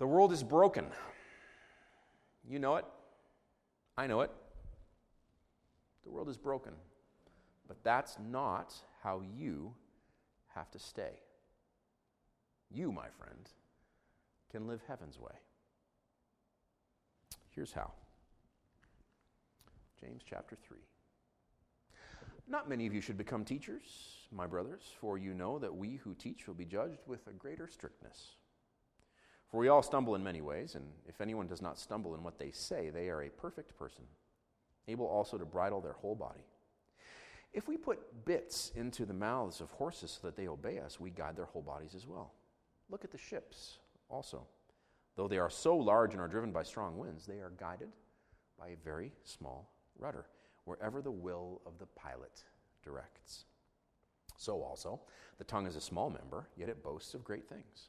The world is broken. You know it. I know it. The world is broken. But that's not how you have to stay. You, my friend, can live heaven's way. Here's how James chapter 3. Not many of you should become teachers, my brothers, for you know that we who teach will be judged with a greater strictness. For we all stumble in many ways, and if anyone does not stumble in what they say, they are a perfect person, able also to bridle their whole body. If we put bits into the mouths of horses so that they obey us, we guide their whole bodies as well. Look at the ships also. Though they are so large and are driven by strong winds, they are guided by a very small rudder, wherever the will of the pilot directs. So also, the tongue is a small member, yet it boasts of great things.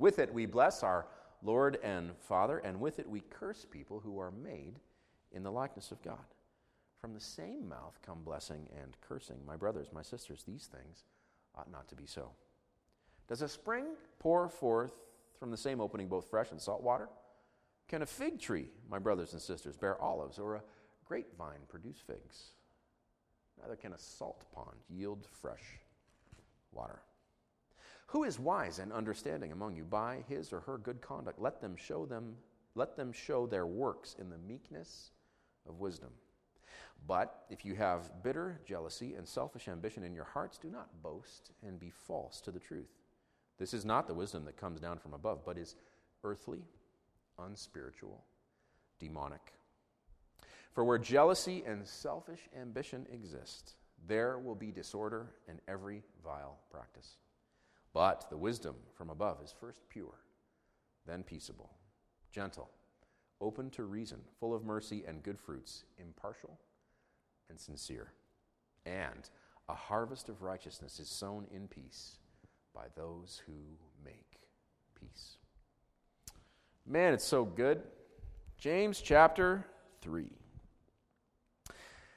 With it we bless our Lord and Father, and with it we curse people who are made in the likeness of God. From the same mouth come blessing and cursing. My brothers, my sisters, these things ought not to be so. Does a spring pour forth from the same opening both fresh and salt water? Can a fig tree, my brothers and sisters, bear olives, or a grapevine produce figs? Neither can a salt pond yield fresh water. Who is wise and understanding among you? By his or her good conduct, let them show them, let them show their works in the meekness of wisdom. But if you have bitter jealousy and selfish ambition in your hearts, do not boast and be false to the truth. This is not the wisdom that comes down from above, but is earthly, unspiritual, demonic. For where jealousy and selfish ambition exist, there will be disorder and every vile practice. But the wisdom from above is first pure, then peaceable, gentle, open to reason, full of mercy and good fruits, impartial and sincere. And a harvest of righteousness is sown in peace by those who make peace. Man, it's so good. James chapter 3.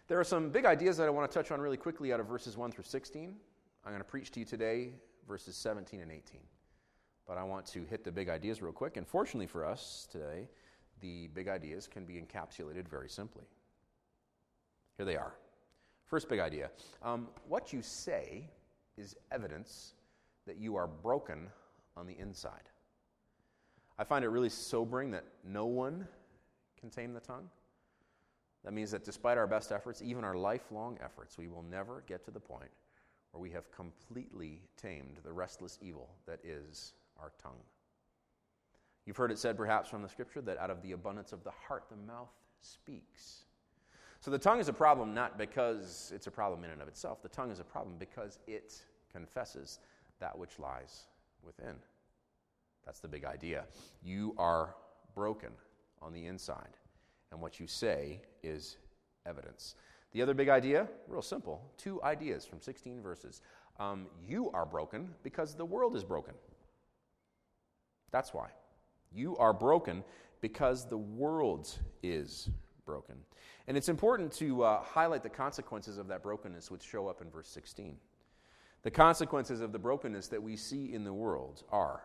There are some big ideas that I want to touch on really quickly out of verses 1 through 16. I'm going to preach to you today verses 17 and 18. But I want to hit the big ideas real quick. And fortunately for us today, the big ideas can be encapsulated very simply. Here they are. First big idea um, what you say is evidence that you are broken on the inside. I find it really sobering that no one can tame the tongue. That means that despite our best efforts, even our lifelong efforts, we will never get to the point where we have completely tamed the restless evil that is our tongue. You've heard it said perhaps from the scripture that out of the abundance of the heart, the mouth speaks. So the tongue is a problem not because it's a problem in and of itself. The tongue is a problem because it confesses that which lies within. That's the big idea. You are broken on the inside, and what you say is evidence. The other big idea, real simple two ideas from 16 verses. Um, you are broken because the world is broken. That's why. You are broken because the world is broken. And it's important to uh, highlight the consequences of that brokenness, which show up in verse 16. The consequences of the brokenness that we see in the world are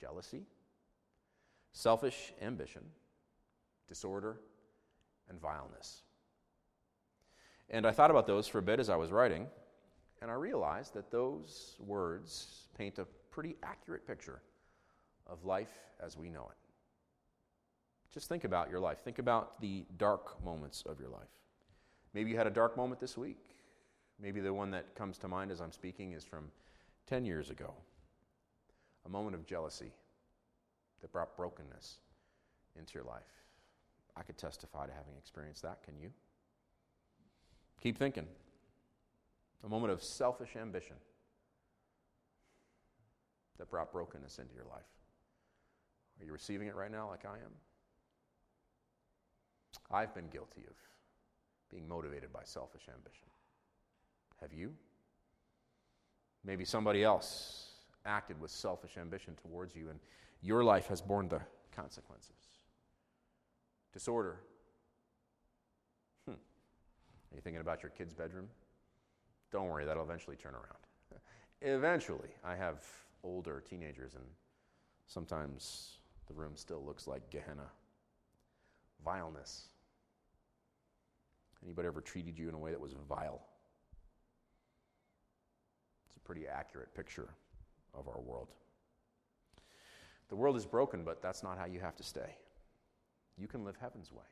jealousy, selfish ambition, disorder, and vileness. And I thought about those for a bit as I was writing, and I realized that those words paint a pretty accurate picture of life as we know it. Just think about your life. Think about the dark moments of your life. Maybe you had a dark moment this week. Maybe the one that comes to mind as I'm speaking is from 10 years ago. A moment of jealousy that brought brokenness into your life. I could testify to having experienced that. Can you? Keep thinking. A moment of selfish ambition that brought brokenness into your life. Are you receiving it right now like I am? I've been guilty of being motivated by selfish ambition. Have you? Maybe somebody else acted with selfish ambition towards you, and your life has borne the consequences. Disorder. Are you thinking about your kid's bedroom? Don't worry, that'll eventually turn around. eventually, I have older teenagers, and sometimes the room still looks like Gehenna. Vileness. Anybody ever treated you in a way that was vile? It's a pretty accurate picture of our world. The world is broken, but that's not how you have to stay. You can live heaven's way.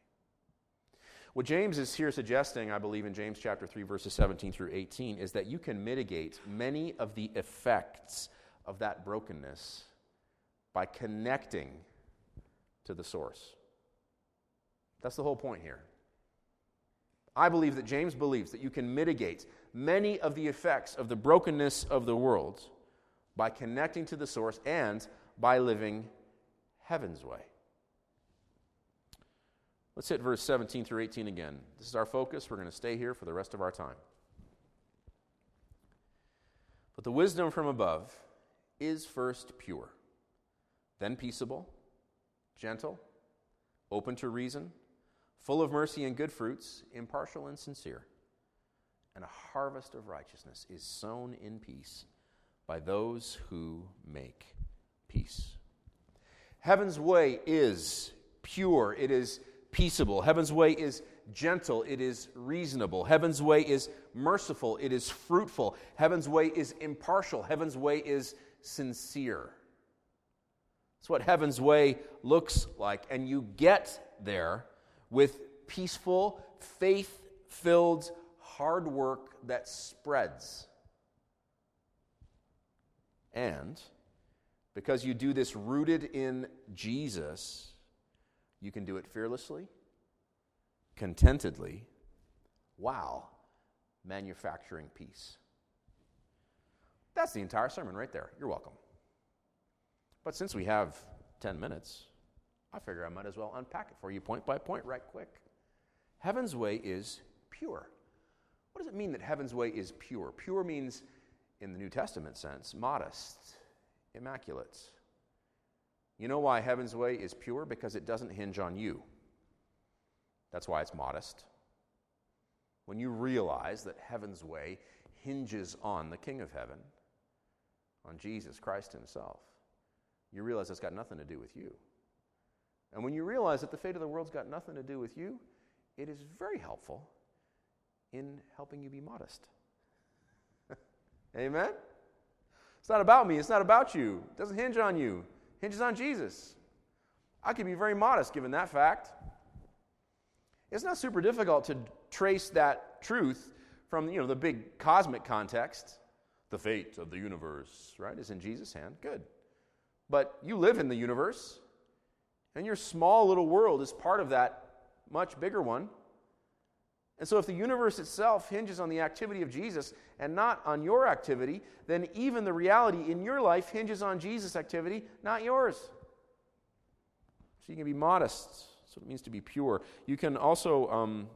What James is here suggesting, I believe, in James chapter 3, verses 17 through 18, is that you can mitigate many of the effects of that brokenness by connecting to the source. That's the whole point here. I believe that James believes that you can mitigate many of the effects of the brokenness of the world by connecting to the source and by living heaven's way. Let's hit verse 17 through 18 again. This is our focus. We're going to stay here for the rest of our time. But the wisdom from above is first pure, then peaceable, gentle, open to reason full of mercy and good fruits, impartial and sincere. And a harvest of righteousness is sown in peace by those who make peace. Heaven's way is pure, it is peaceable. Heaven's way is gentle, it is reasonable. Heaven's way is merciful, it is fruitful. Heaven's way is impartial, heaven's way is sincere. That's what heaven's way looks like. And you get there with peaceful, faith filled hard work that spreads. And because you do this rooted in Jesus, you can do it fearlessly, contentedly, while manufacturing peace. That's the entire sermon right there. You're welcome. But since we have 10 minutes, I figure I might as well unpack it for you point by point, right quick. Heaven's way is pure. What does it mean that heaven's way is pure? Pure means, in the New Testament sense, modest, immaculate. You know why heaven's way is pure? Because it doesn't hinge on you. That's why it's modest. When you realize that heaven's way hinges on the King of heaven, on Jesus Christ Himself, you realize it's got nothing to do with you. And when you realize that the fate of the world's got nothing to do with you, it is very helpful in helping you be modest. Amen? It's not about me, it's not about you. It doesn't hinge on you. Hinges on Jesus. I can be very modest given that fact. It's not super difficult to trace that truth from you know the big cosmic context. The fate of the universe, right, is in Jesus' hand. Good. But you live in the universe. And your small little world is part of that much bigger one. And so, if the universe itself hinges on the activity of Jesus and not on your activity, then even the reality in your life hinges on Jesus' activity, not yours. So, you can be modest. That's what it means to be pure. You can also um,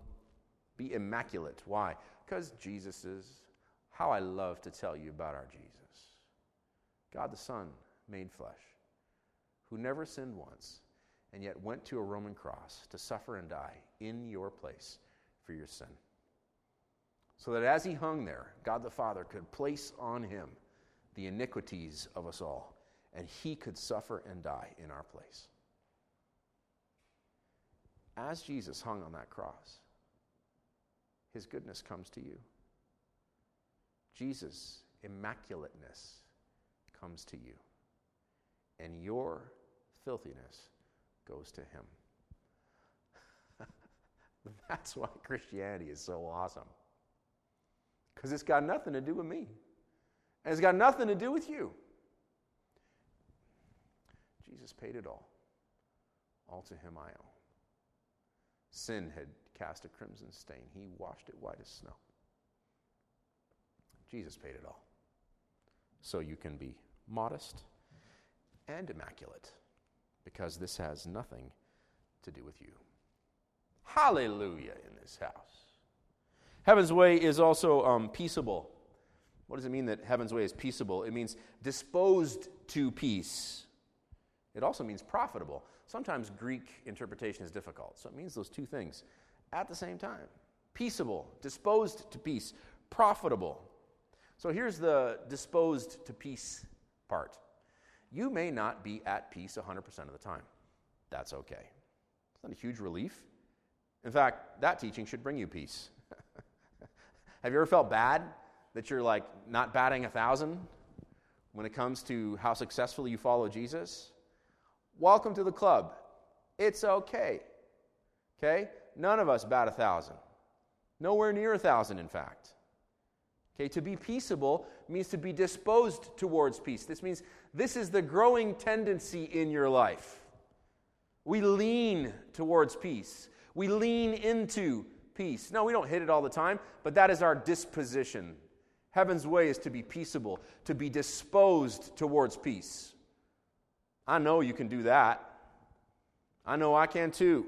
be immaculate. Why? Because Jesus is. How I love to tell you about our Jesus God the Son made flesh, who never sinned once and yet went to a Roman cross to suffer and die in your place for your sin. So that as he hung there, God the Father could place on him the iniquities of us all, and he could suffer and die in our place. As Jesus hung on that cross, his goodness comes to you. Jesus' immaculateness comes to you. And your filthiness goes to him. That's why Christianity is so awesome. Because it's got nothing to do with me, and it's got nothing to do with you. Jesus paid it all. All to him I owe. Sin had cast a crimson stain, he washed it white as snow. Jesus paid it all. So you can be modest and immaculate because this has nothing to do with you. Hallelujah in this house. Heaven's way is also um, peaceable. What does it mean that heaven's way is peaceable? It means disposed to peace. It also means profitable. Sometimes Greek interpretation is difficult, so it means those two things at the same time peaceable, disposed to peace, profitable. So here's the disposed to peace part. You may not be at peace 100% of the time. That's okay. It's not a huge relief. In fact, that teaching should bring you peace. Have you ever felt bad that you're like not batting a thousand when it comes to how successfully you follow Jesus? Welcome to the club. It's okay. Okay? None of us bat a thousand. Nowhere near a thousand, in fact. Okay, to be peaceable means to be disposed towards peace. This means this is the growing tendency in your life. We lean towards peace. We lean into peace. No, we don't hit it all the time, but that is our disposition. Heaven's way is to be peaceable, to be disposed towards peace. I know you can do that. I know I can too.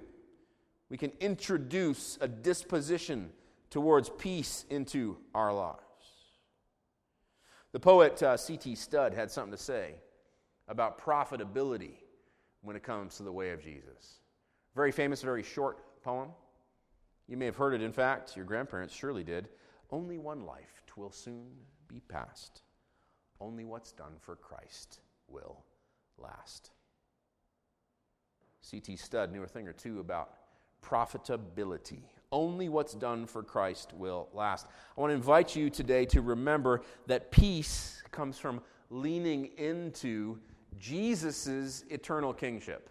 We can introduce a disposition towards peace into our lives. The poet uh, C.T. Studd had something to say about profitability when it comes to the way of Jesus. Very famous, very short poem. You may have heard it, in fact, your grandparents surely did. Only one life, twill soon be past. Only what's done for Christ will last. C.T. Studd knew a thing or two about profitability. Only what's done for Christ will last. I want to invite you today to remember that peace comes from leaning into Jesus' eternal kingship.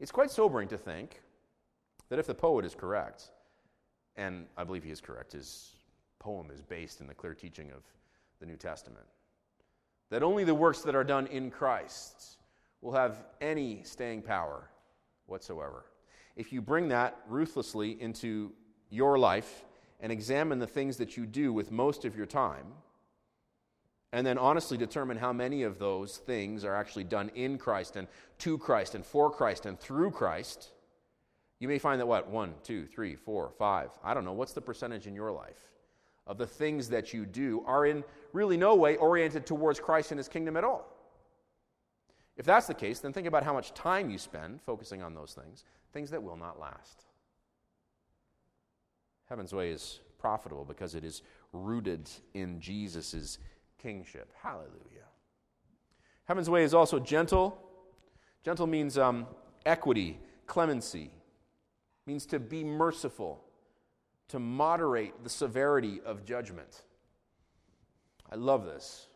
It's quite sobering to think that if the poet is correct, and I believe he is correct, his poem is based in the clear teaching of the New Testament, that only the works that are done in Christ will have any staying power whatsoever. If you bring that ruthlessly into your life and examine the things that you do with most of your time, and then honestly determine how many of those things are actually done in Christ and to Christ and for Christ and through Christ, you may find that what? One, two, three, four, five. I don't know. What's the percentage in your life of the things that you do are in really no way oriented towards Christ and his kingdom at all? If that's the case, then think about how much time you spend focusing on those things, things that will not last. Heaven's way is profitable because it is rooted in Jesus' kingship. Hallelujah. Heaven's way is also gentle. Gentle means um, equity, clemency, means to be merciful, to moderate the severity of judgment. I love this.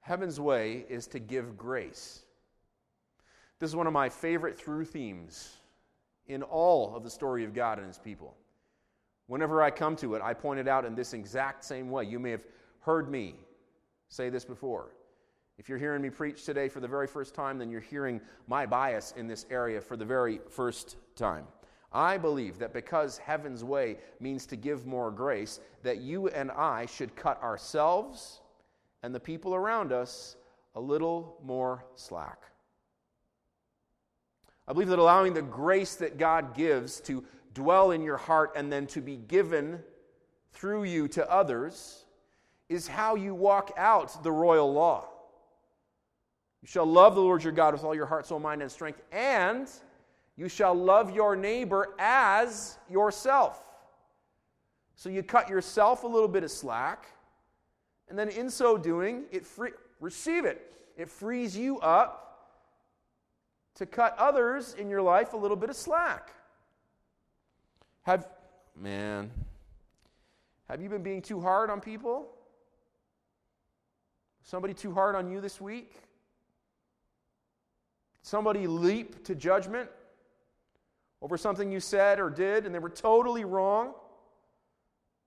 Heaven's way is to give grace. This is one of my favorite through themes in all of the story of God and his people. Whenever I come to it, I point it out in this exact same way. You may have heard me say this before. If you're hearing me preach today for the very first time, then you're hearing my bias in this area for the very first time. I believe that because heaven's way means to give more grace, that you and I should cut ourselves and the people around us a little more slack. I believe that allowing the grace that God gives to dwell in your heart and then to be given through you to others is how you walk out the royal law. You shall love the Lord your God with all your heart, soul, mind, and strength, and you shall love your neighbor as yourself. So you cut yourself a little bit of slack, and then in so doing, it free, receive it. It frees you up to cut others in your life a little bit of slack. Have man, have you been being too hard on people? Somebody too hard on you this week? Somebody leap to judgment? over something you said or did and they were totally wrong,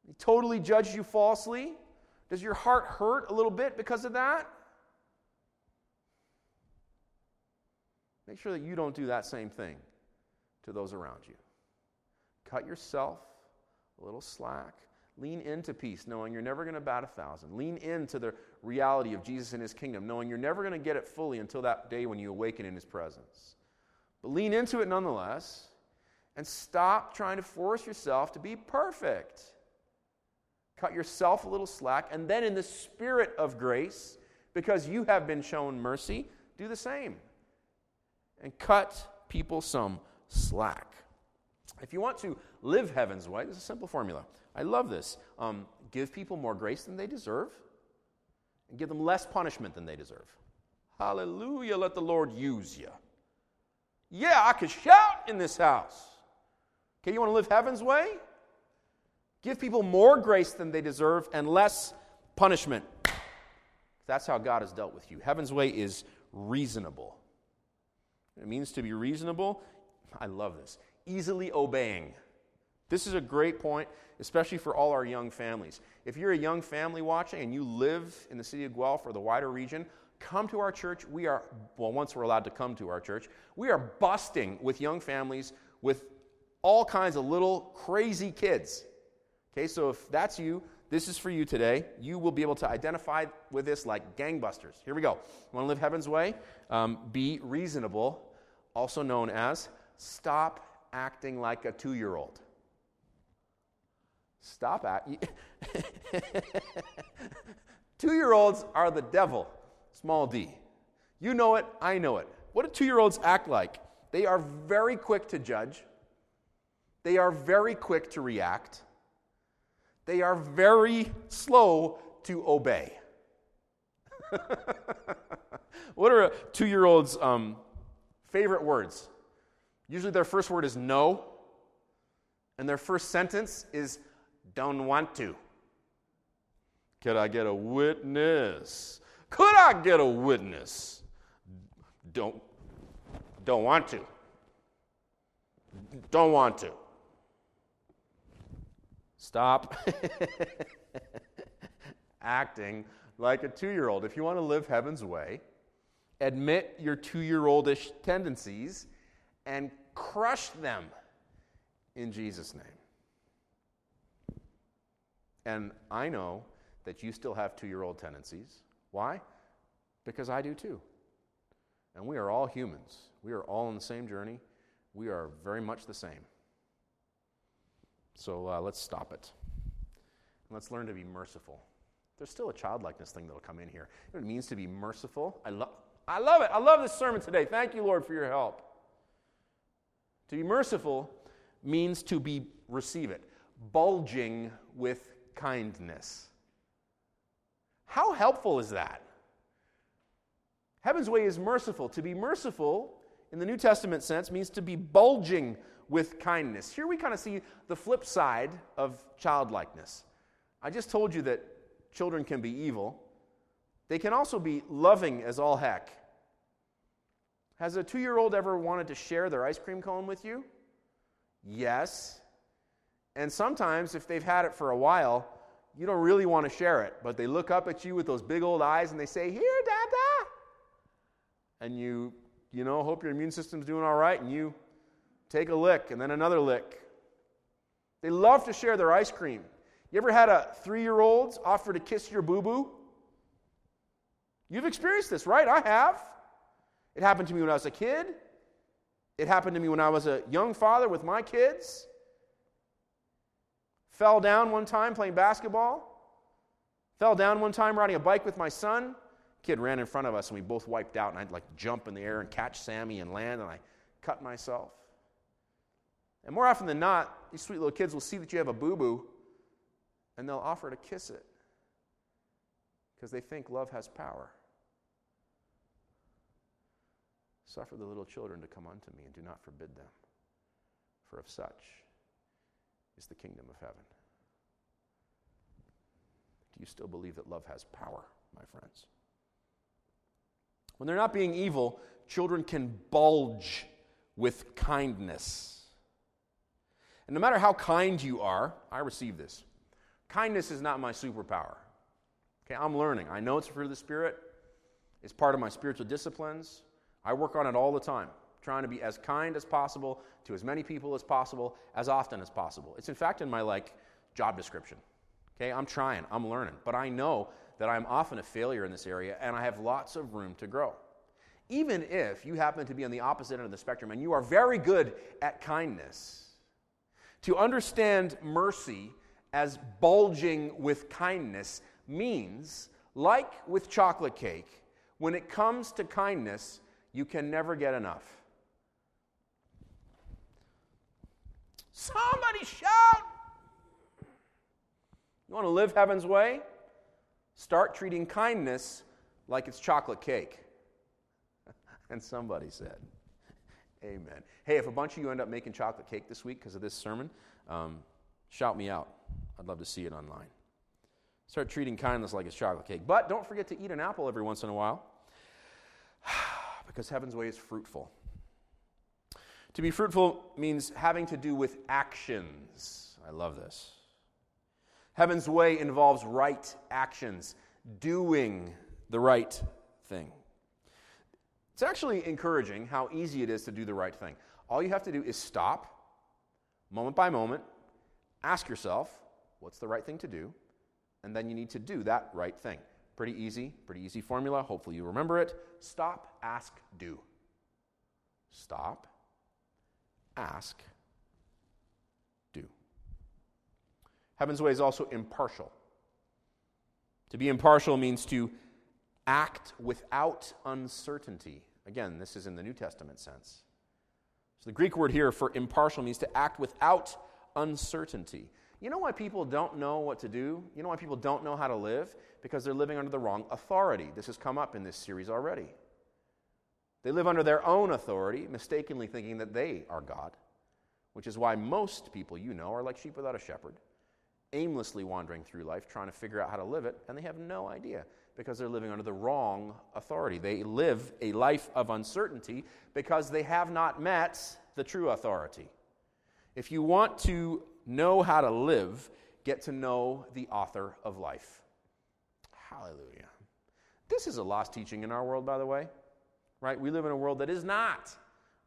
they totally judged you falsely, does your heart hurt a little bit because of that? Make sure that you don't do that same thing to those around you. Cut yourself a little slack. Lean into peace, knowing you're never going to bat a thousand. Lean into the reality of Jesus and his kingdom, knowing you're never going to get it fully until that day when you awaken in his presence. But lean into it nonetheless, and stop trying to force yourself to be perfect. Cut yourself a little slack, and then in the spirit of grace, because you have been shown mercy, do the same. And cut people some slack. If you want to live heaven's way, is a simple formula. I love this. Um, give people more grace than they deserve, and give them less punishment than they deserve. Hallelujah, let the Lord use you. Yeah, I could shout in this house. Okay, you want to live heaven's way? Give people more grace than they deserve and less punishment. That's how God has dealt with you. Heaven's way is reasonable. It means to be reasonable. I love this. Easily obeying. This is a great point, especially for all our young families. If you're a young family watching and you live in the city of Guelph or the wider region, come to our church. We are, well, once we're allowed to come to our church, we are busting with young families with all kinds of little crazy kids. Okay, so if that's you, this is for you today. You will be able to identify with this like gangbusters. Here we go. You want to live heaven's way? Um, be reasonable, also known as stop acting like a two year old. Stop acting. two year olds are the devil, small d. You know it, I know it. What do two year olds act like? They are very quick to judge, they are very quick to react they are very slow to obey. what are two year old's um, favorite words? Usually their first word is no, and their first sentence is don't want to. Could I get a witness? Could I get a witness? Don't, don't want to. Don't want to. Stop acting like a two year old. If you want to live heaven's way, admit your two year oldish tendencies and crush them in Jesus' name. And I know that you still have two year old tendencies. Why? Because I do too. And we are all humans. We are all on the same journey. We are very much the same. So uh, let's stop it. Let's learn to be merciful. There's still a childlikeness thing that'll come in here. You know what it means to be merciful? I, lo- I love it. I love this sermon today. Thank you, Lord, for your help. To be merciful means to be, receive it, bulging with kindness. How helpful is that? Heaven's way is merciful. To be merciful, in the New Testament sense, means to be bulging with kindness. Here we kind of see the flip side of childlikeness. I just told you that children can be evil, they can also be loving as all heck. Has a two year old ever wanted to share their ice cream cone with you? Yes. And sometimes, if they've had it for a while, you don't really want to share it, but they look up at you with those big old eyes and they say, Here, Dada. And you, you know, hope your immune system's doing all right, and you take a lick and then another lick. They love to share their ice cream. You ever had a three year old offer to kiss your boo boo? You've experienced this, right? I have. It happened to me when I was a kid. It happened to me when I was a young father with my kids. Fell down one time playing basketball. Fell down one time riding a bike with my son. Kid ran in front of us and we both wiped out, and I'd like jump in the air and catch Sammy and land, and I cut myself. And more often than not, these sweet little kids will see that you have a boo boo and they'll offer to kiss it because they think love has power. Suffer the little children to come unto me and do not forbid them, for of such is the kingdom of heaven. Do you still believe that love has power, my friends? When they're not being evil, children can bulge with kindness. And no matter how kind you are, I receive this. Kindness is not my superpower. Okay, I'm learning. I know it's of the Spirit. It's part of my spiritual disciplines. I work on it all the time, trying to be as kind as possible to as many people as possible, as often as possible. It's in fact in my like job description. Okay, I'm trying, I'm learning, but I know that I'm often a failure in this area and I have lots of room to grow. Even if you happen to be on the opposite end of the spectrum and you are very good at kindness, to understand mercy as bulging with kindness means, like with chocolate cake, when it comes to kindness, you can never get enough. Somebody shout! You want to live heaven's way? Start treating kindness like it's chocolate cake. and somebody said, Amen. Hey, if a bunch of you end up making chocolate cake this week because of this sermon, um, shout me out. I'd love to see it online. Start treating kindness like it's chocolate cake. But don't forget to eat an apple every once in a while because heaven's way is fruitful. To be fruitful means having to do with actions. I love this. Heaven's way involves right actions, doing the right thing. It's actually encouraging how easy it is to do the right thing. All you have to do is stop, moment by moment, ask yourself, what's the right thing to do? And then you need to do that right thing. Pretty easy, pretty easy formula. Hopefully you remember it. Stop, ask, do. Stop, ask, do. Heaven's way is also impartial. To be impartial means to act without uncertainty. Again, this is in the New Testament sense. So the Greek word here for impartial means to act without uncertainty. You know why people don't know what to do? You know why people don't know how to live? Because they're living under the wrong authority. This has come up in this series already. They live under their own authority, mistakenly thinking that they are God, which is why most people you know are like sheep without a shepherd aimlessly wandering through life trying to figure out how to live it, and they have no idea because they're living under the wrong authority. They live a life of uncertainty because they have not met the true authority. If you want to know how to live, get to know the author of life. Hallelujah. This is a lost teaching in our world, by the way. Right? We live in a world that is not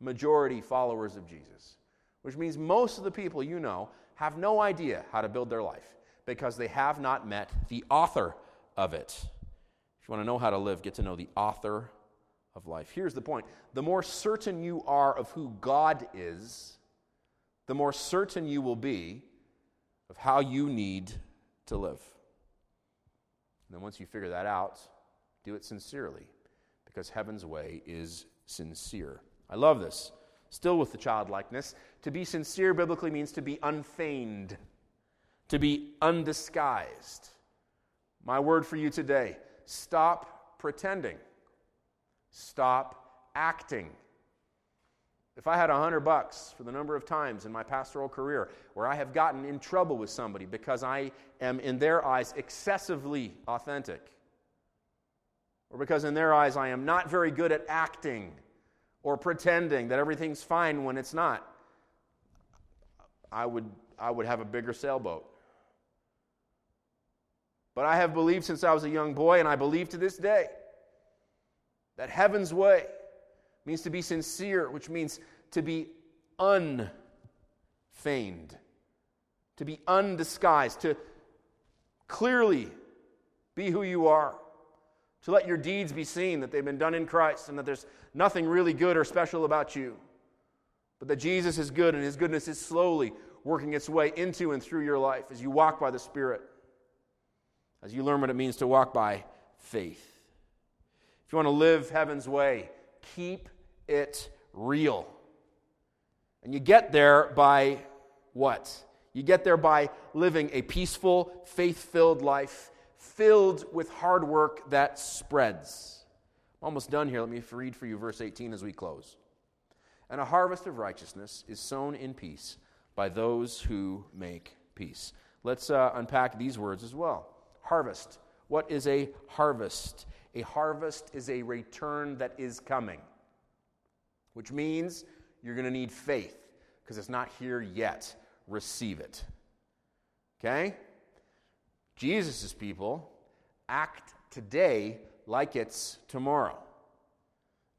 majority followers of Jesus, which means most of the people you know have no idea how to build their life because they have not met the author of it. If you want to know how to live, get to know the author of life. Here's the point the more certain you are of who God is, the more certain you will be of how you need to live. And then once you figure that out, do it sincerely because heaven's way is sincere. I love this still with the childlikeness. To be sincere biblically means to be unfeigned, to be undisguised. My word for you today stop pretending, stop acting. If I had a hundred bucks for the number of times in my pastoral career where I have gotten in trouble with somebody because I am, in their eyes, excessively authentic, or because in their eyes I am not very good at acting, or pretending that everything's fine when it's not, I would, I would have a bigger sailboat. But I have believed since I was a young boy, and I believe to this day, that heaven's way means to be sincere, which means to be unfeigned, to be undisguised, to clearly be who you are, to let your deeds be seen that they've been done in Christ and that there's nothing really good or special about you, but that Jesus is good and his goodness is slowly working its way into and through your life as you walk by the Spirit, as you learn what it means to walk by faith. If you want to live heaven's way, keep it real. And you get there by what? You get there by living a peaceful, faith filled life, filled with hard work that spreads I'm almost done here. Let me read for you verse 18 as we close. And a harvest of righteousness is sown in peace by those who make peace. Let's uh, unpack these words as well. Harvest. What is a harvest? A harvest is a return that is coming, which means you're going to need faith because it's not here yet. Receive it. Okay? Jesus' people act today like it's tomorrow.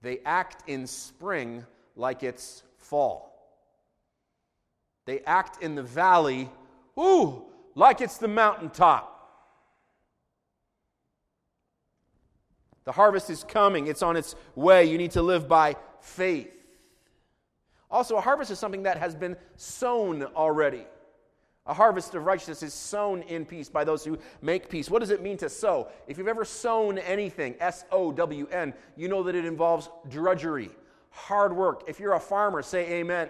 They act in spring like it's fall. They act in the valley, ooh, like it's the mountaintop. The harvest is coming, it's on its way. You need to live by faith. Also, a harvest is something that has been sown already. A harvest of righteousness is sown in peace by those who make peace. What does it mean to sow? If you've ever sown anything, S O W N, you know that it involves drudgery, hard work. If you're a farmer, say amen.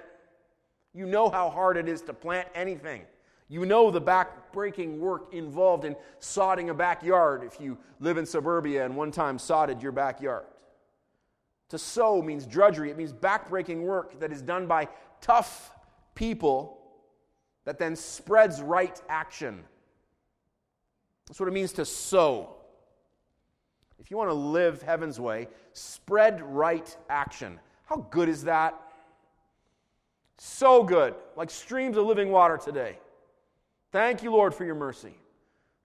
You know how hard it is to plant anything. You know the back-breaking work involved in sodding a backyard if you live in suburbia and one time sodded your backyard. To sow means drudgery, it means back-breaking work that is done by tough people that then spreads right action. That's what it means to sow. If you want to live heaven's way, spread right action. How good is that? So good, like streams of living water today. Thank you, Lord, for your mercy.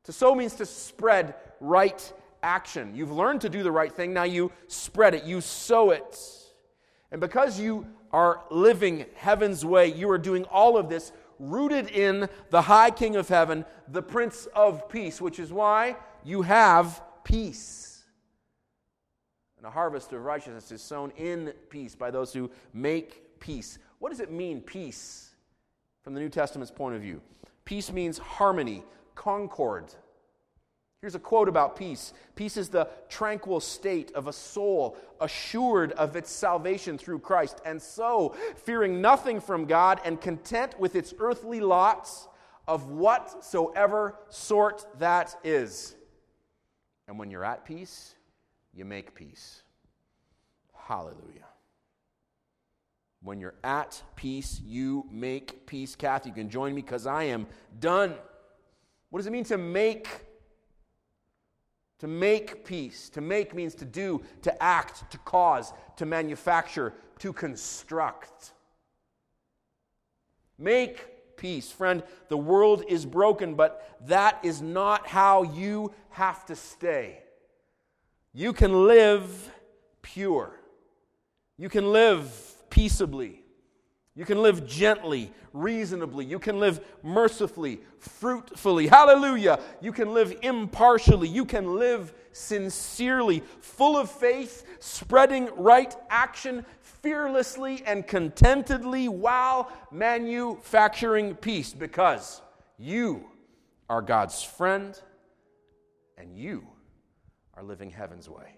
To sow means to spread right action. You've learned to do the right thing, now you spread it, you sow it. And because you are living heaven's way, you are doing all of this rooted in the high King of heaven, the Prince of Peace, which is why you have peace. And a harvest of righteousness is sown in peace by those who make peace. What does it mean, peace, from the New Testament's point of view? Peace means harmony, concord. Here's a quote about peace Peace is the tranquil state of a soul assured of its salvation through Christ, and so fearing nothing from God and content with its earthly lots of whatsoever sort that is. And when you're at peace, you make peace. Hallelujah. When you're at peace, you make peace. Kathy, you can join me because I am done. What does it mean to make to make peace. To make means to do, to act, to cause, to manufacture, to construct. Make peace. Friend, the world is broken, but that is not how you have to stay. You can live pure, you can live peaceably. You can live gently, reasonably. You can live mercifully, fruitfully. Hallelujah. You can live impartially. You can live sincerely, full of faith, spreading right action fearlessly and contentedly while manufacturing peace because you are God's friend and you are living heaven's way.